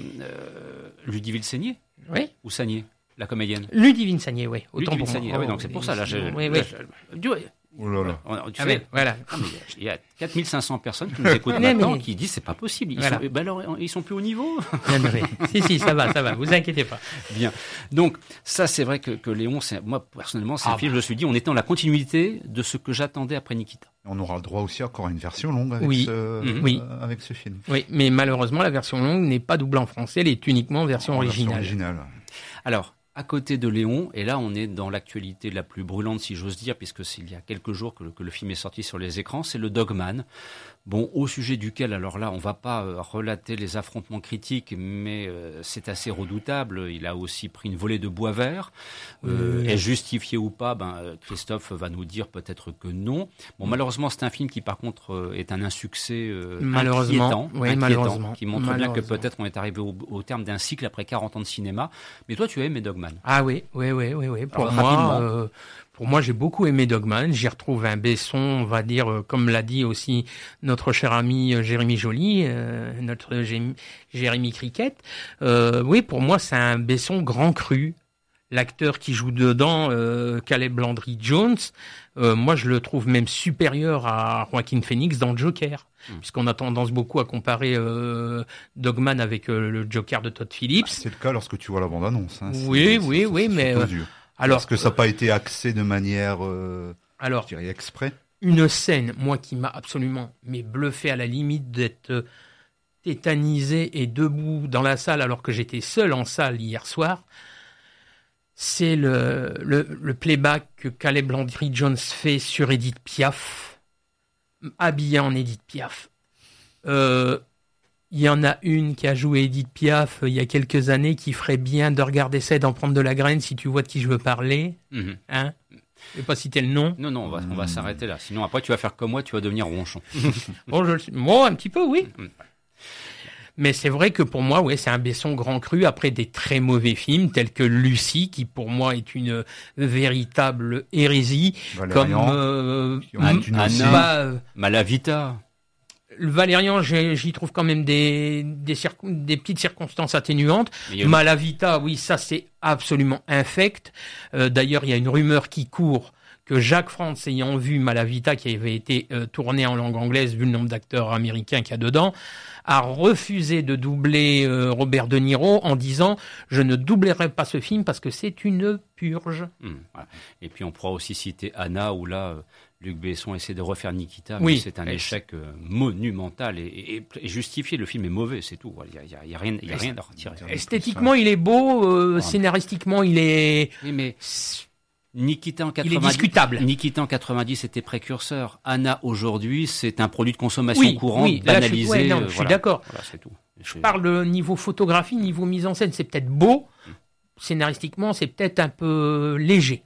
Ludivine Seigné oui. Ou Sagné, la comédienne? Ludivine Sagné, oui. Autant Ludivine Sagné, ah oui, donc c'est pour ça, là, je, oui, oui. Oh là là. Tu ah voilà. il y a 4500 personnes qui nous écoutent maintenant qui disent c'est pas possible. Ils, sont, ben alors, ils sont plus au niveau. si, si, ça va, ça va, vous inquiétez pas. Bien. Donc, ça, c'est vrai que, que Léon, moi, personnellement, c'est ah un film, bah. je me suis dit, on était dans la continuité de ce que j'attendais après Nikita. On aura le droit aussi encore à une version longue avec, oui. Ce, mhm. oui. avec ce film. Oui, mais malheureusement, la version longue n'est pas doublée en français, elle est uniquement en version originale. Version originale. Alors, à côté de Léon, et là on est dans l'actualité la plus brûlante si j'ose dire, puisque c'est il y a quelques jours que le, que le, film est sorti sur les écrans, c'est le Dogman. Bon, au sujet duquel, alors là, on va pas euh, relater les affrontements critiques, mais euh, c'est assez redoutable. Il a aussi pris une volée de bois vert. Euh, Est justifié ou pas? Ben, Christophe va nous dire peut-être que non. Bon, malheureusement, c'est un film qui, par contre, est un insuccès malheureusement, inquiétant, qui montre bien que peut-être on est arrivé au, terme d'un cycle après 40 ans de cinéma. Mais toi, tu as aimé Dogman Ah oui, oui, oui, oui, oui. Pour moi, pour moi, j'ai beaucoup aimé Dogman. J'y retrouve un Besson, on va dire, euh, comme l'a dit aussi notre cher ami euh, Jérémy Joly, euh, notre Jérémy Cricket. oui, pour moi, c'est un Besson grand cru. L'acteur qui joue dedans, Caleb Landry Jones, moi je le trouve même supérieur à Joaquin Phoenix dans Joker, hmm. puisqu'on a tendance beaucoup à comparer Dogman avec le Joker de Todd Phillips. c'est le cas lorsque tu vois la bande-annonce. Hein. Oui, oui, oui, mais alors, Est-ce que ça n'a pas été axé de manière, euh, alors, je dirais, exprès Une scène, moi, qui m'a absolument mais bluffé à la limite d'être euh, tétanisé et debout dans la salle alors que j'étais seul en salle hier soir, c'est le, le, playback que Caleb Landry Jones fait sur Edith Piaf, habillé en Edith Piaf. Euh, il y en a une qui a joué Edith Piaf euh, il y a quelques années qui ferait bien de regarder ça et d'en prendre de la graine si tu vois de qui je veux parler. Mhm. Hein? Je vais pas citer le nom. Non, non, on va, on va s'arrêter là. Sinon, après, tu vas faire comme moi, tu vas devenir ronchon. bon, je, moi, un petit peu, oui. Mm. Mais c'est vrai que pour moi, ouais, c'est un Besson grand cru après des très mauvais films tels que Lucie, qui pour moi est une véritable hérésie, comme euh, Anna, Malavita. Le Valérian, j'y trouve quand même des, des, petites circonstances atténuantes. Malavita, oui, ça c'est absolument infect. Euh, d'ailleurs, il y a une rumeur qui court que Jacques France, ayant vu Malavita, qui avait été euh, tourné en langue anglaise, vu le nombre d'acteurs américains qu'il y a dedans, a refusé de doubler euh, Robert De Niro en disant je ne doublerai pas ce film parce que c'est une purge. Mmh, et puis on pourra aussi citer Anna où là Luc Besson essaie de refaire Nikita, mais c'est un échec euh, monumental et, justifié. Le film est mauvais, c'est tout. Il n'y a, rien, à retirer. Esthétiquement, il est beau. Euh, scénaristiquement, il est. Oui, mais Nikita en 90, il est discutable. Nikita en 90 était précurseur. Anna aujourd'hui, c'est un produit de consommation courante, oui, banalisé. je suis, d'accord. Je parle niveau photographie, niveau mise en scène, c'est peut-être beau. Hmm. Scénaristiquement, c'est peut-être un peu léger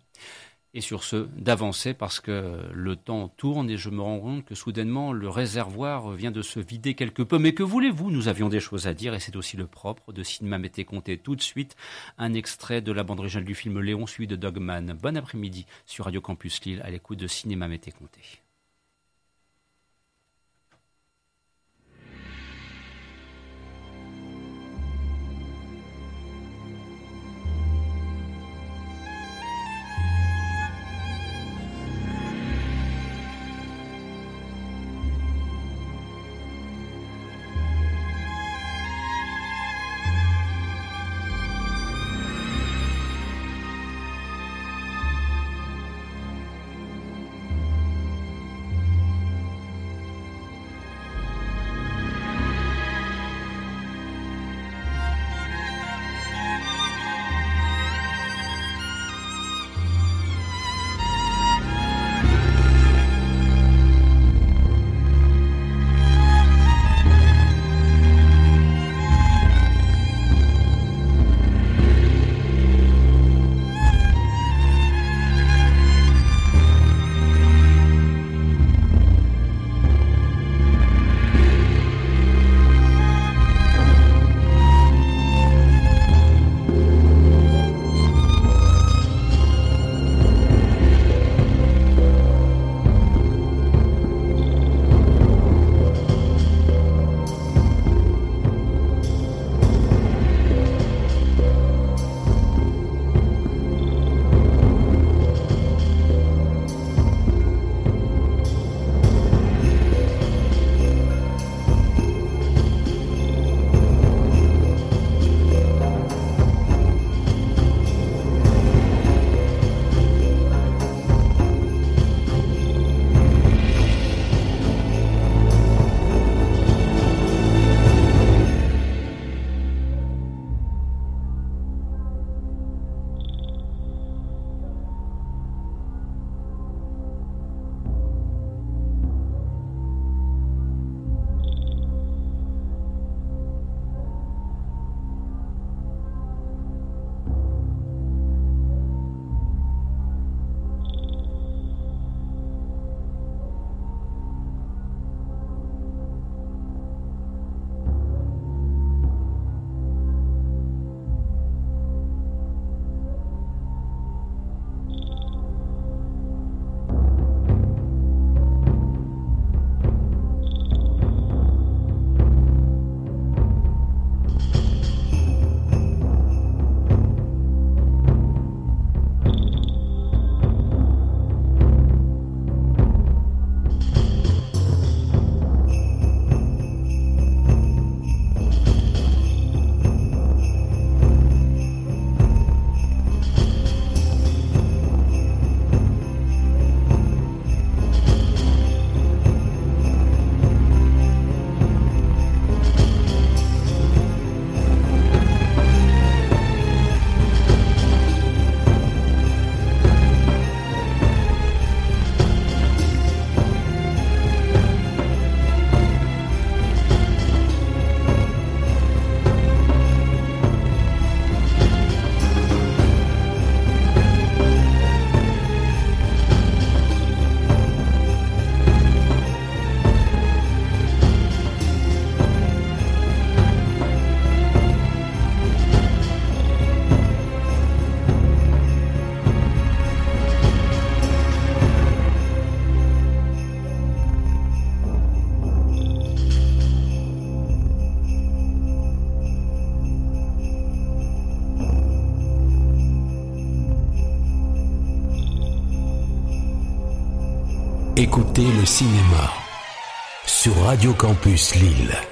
et sur ce d'avancer parce que le temps tourne et je me rends compte que soudainement le réservoir vient de se vider quelque peu. Mais que voulez-vous? Nous avions des choses à dire et c'est aussi le propre de Cinéma Mété Compté. Tout de suite, un extrait de la bande originale du film Léon, suivi de Dogman. Bon après-midi sur Radio Campus Lille à l'écoute de Cinéma Mété Compté. Écoutez le cinéma sur Radio Campus Lille.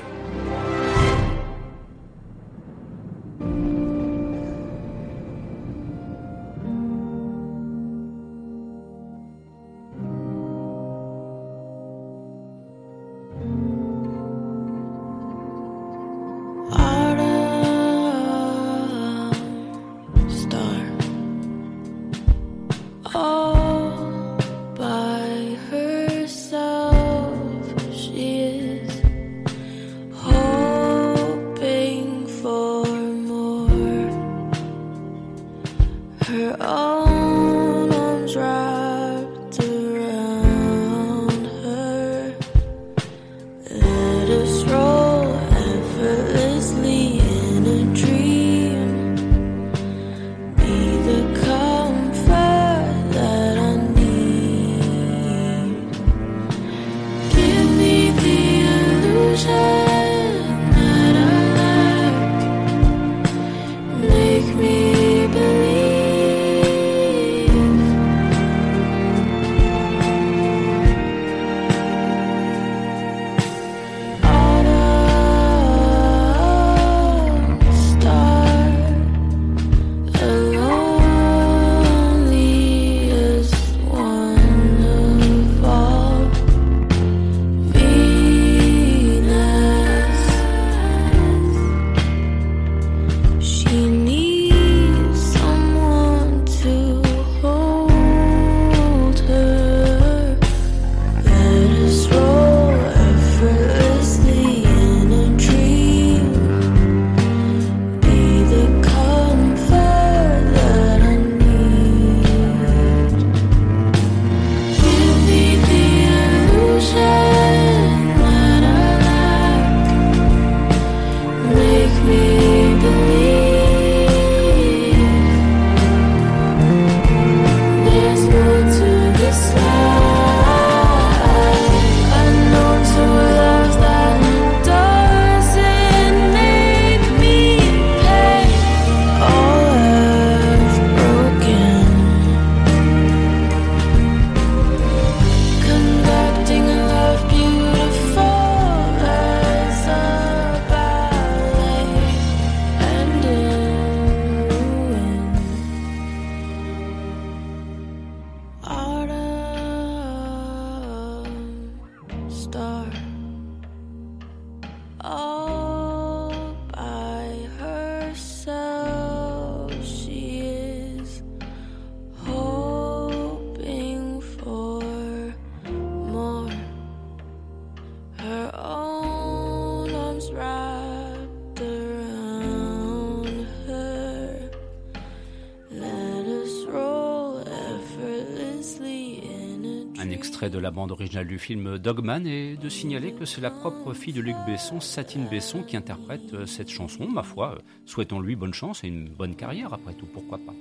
Du film Dogman et de signaler que c'est la propre fille de Luc Besson, Satine Besson, qui interprète euh, cette chanson. Ma foi, euh, souhaitons-lui bonne chance et une bonne carrière après tout, pourquoi pas.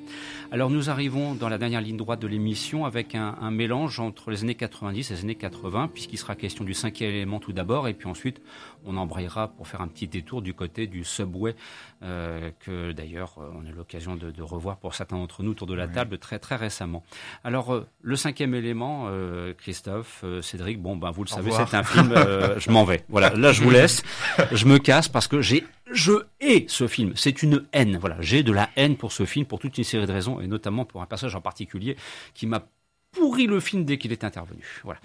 Alors nous arrivons dans la dernière ligne droite de l'émission avec un, mélange entre les années 90 et les années 80, puisqu'il sera question du cinquième élément tout d'abord, et puis ensuite on embrayera pour faire un petit détour du côté du subway, euh, que d'ailleurs on a l'occasion de, revoir pour certains d'entre nous autour de la table très très récemment. Alors le cinquième élément, Christophe, euh, Cédric, bon ben vous le savez, c'est un film. Euh, je m'en vais. Voilà, là je vous laisse. Je me casse parce que j'ai, je hais ce film. C'est une haine. Voilà, j'ai de la haine pour ce film pour toute une série de raisons et notamment pour un personnage en particulier qui m'a pourri le film dès qu'il est intervenu. Voilà.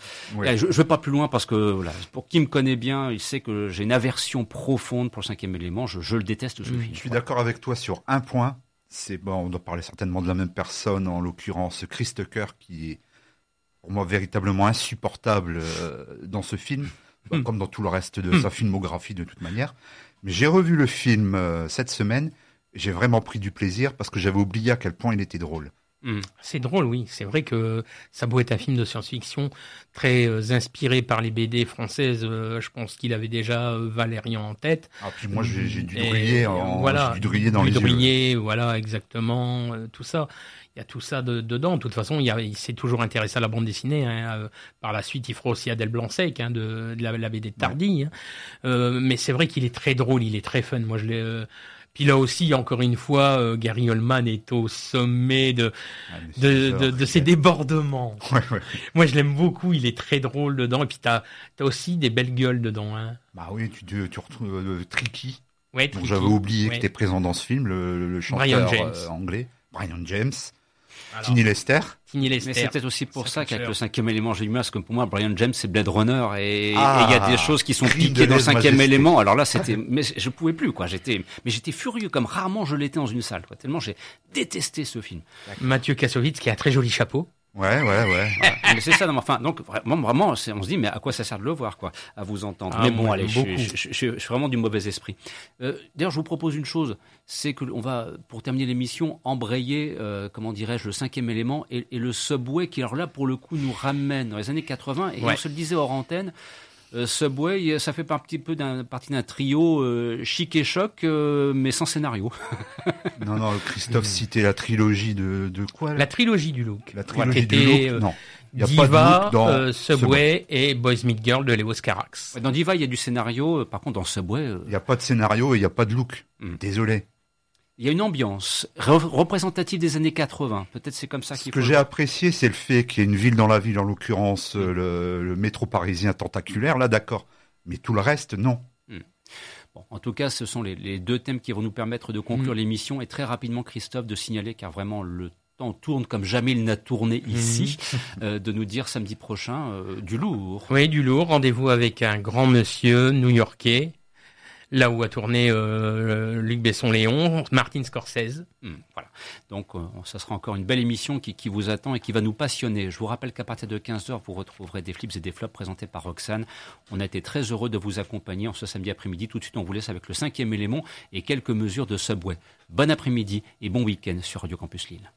Je, ne vais pas plus loin parce que voilà, pour qui me connaît bien, il sait que j'ai une aversion profonde pour le cinquième élément. Je, le déteste ce mmh, film. Je suis d'accord avec toi sur un point. C'est bon, on doit parler certainement de la même personne, en l'occurrence Chris Tucker, qui est pour moi véritablement insupportable euh, dans ce film, hmm. comme dans tout le reste de sa hmm. filmographie de toute manière. Mais j'ai revu le film euh, cette semaine, j'ai vraiment pris du plaisir parce que j'avais oublié à quel point il était drôle. Hmm. C'est drôle, oui. C'est vrai que ça doit être un film de science-fiction très euh, inspiré par les BD françaises. je pense qu'il avait déjà Valérian en tête. Ah, puis moi, j'ai dû driller, en, voilà, dû dans les yeux. voilà, exactement, tout ça il y a tout ça dedans. De toute façon, il, s'est toujours intéressé à la bande dessinée. Hein. Euh, par la suite, il fera aussi Adèle Blanc-Sec hein, de, la, BD de Tardy. Hein. Euh, mais c'est vrai qu'il est très drôle, il est très fun. Moi, je l'ai. Puis là aussi, encore une fois, euh, Gary Oldman est au sommet de, ah, de, de, ses débordements. Moi, je l'aime beaucoup, il est très drôle dedans. Et puis, tu as, aussi des belles gueules dedans. Hein. Bah oui, tu, tu retrouves euh, Tricky. Ouais, J'avais oublié que tu présent dans ce film, le, le chanteur euh, anglais, Brian James. Tiny Lester. Mais c'est peut-être aussi pour ça qu'avec le cinquième élément, j'ai eu parce que pour moi, Brian James, c'est Blade Runner et il y a des ah, choses qui sont piquées dans le cinquième élément. Alors là, c'était, mais je pouvais plus, quoi. J'étais, mais j'étais furieux comme rarement je l'étais dans une salle, quoi. Tellement j'ai détesté ce film. Mathieu Kassovitz, qui a un très joli chapeau. Ouais, ouais, ouais. mais c'est ça, enfin, donc vraiment, vraiment, on se dit, mais à quoi ça sert de le voir, quoi, à vous entendre? Ah, mais bon, allez, je, je, suis vraiment du mauvais esprit. Euh, D'ailleurs, je vous propose une chose, c'est que on va, pour terminer l'émission, embrayer, euh, comment dirais-je, le cinquième élément et, et, le subway qui, alors là, pour le coup, nous ramène dans les années 80. Et on se le disait hors antenne, Subway, ça fait un petit peu d'un partie d'un trio euh, chic et choc, euh, mais sans scénario. non, non, Christophe citait la trilogie de, de quoi La trilogie du look. La trilogie du look, non. Il y a pas de dans Subway, et Boys Meet Girl de Lewis Carax. Dans Diva, il y a du scénario. Par contre, dans Subway, il n'y a pas de scénario et il n'y a pas de look. Hmm. Désolé. Il y a une ambiance représentative des années 80. Peut-être c'est comme ça qu'il Ce que j'ai apprécié, c'est le fait qu'il y ait une ville dans la ville, en l'occurrence euh, le, métro parisien tentaculaire. Là, d'accord. Mais tout le reste, non. Bon, en tout cas, ce sont les, deux thèmes qui vont nous permettre de conclure hmm. l'émission. Et très rapidement, Christophe, de signaler, car vraiment le temps tourne comme jamais il n'a tourné ici, euh, de nous dire samedi prochain euh, du lourd. Oui, du lourd. Rendez-vous avec un grand monsieur new-yorkais là où a tourné euh, Luc Besson-Léon, Martin Scorsese. Hmm, voilà. Donc, euh, ça sera encore une belle émission qui, vous attend et qui va nous passionner. Je vous rappelle qu'à partir de 15h, vous retrouverez des flips et des flops présentés par Roxane. On a été très heureux de vous accompagner en ce samedi après-midi. Tout de suite, on vous laisse avec le cinquième élément et quelques mesures de Subway. Bon après-midi et bon week-end sur Radio Campus Lille.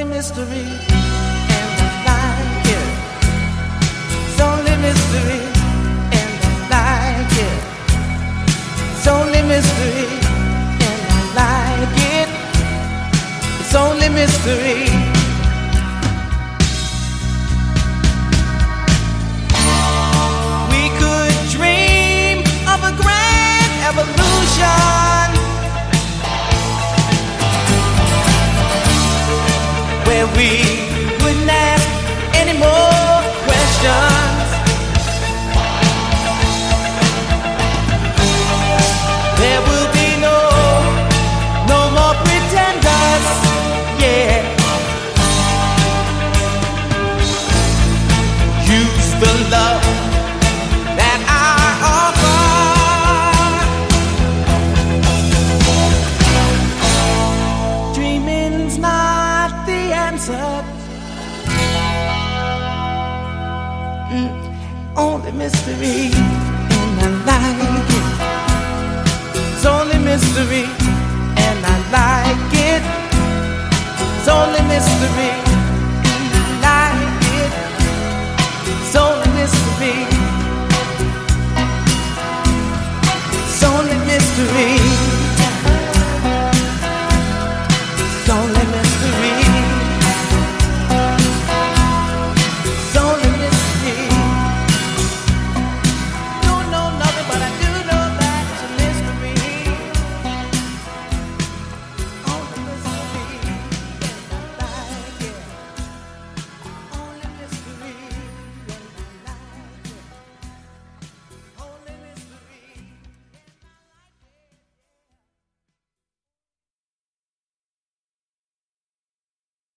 only mystery, and I like it. It's only mystery, and I like it. It's only mystery, and I like it. It's only mystery. We could dream of a grand evolution questions. There will be no, no more pretenders. Yeah. Use the love. mystery, and I like it. It's only mystery, and I like it. It's only mystery.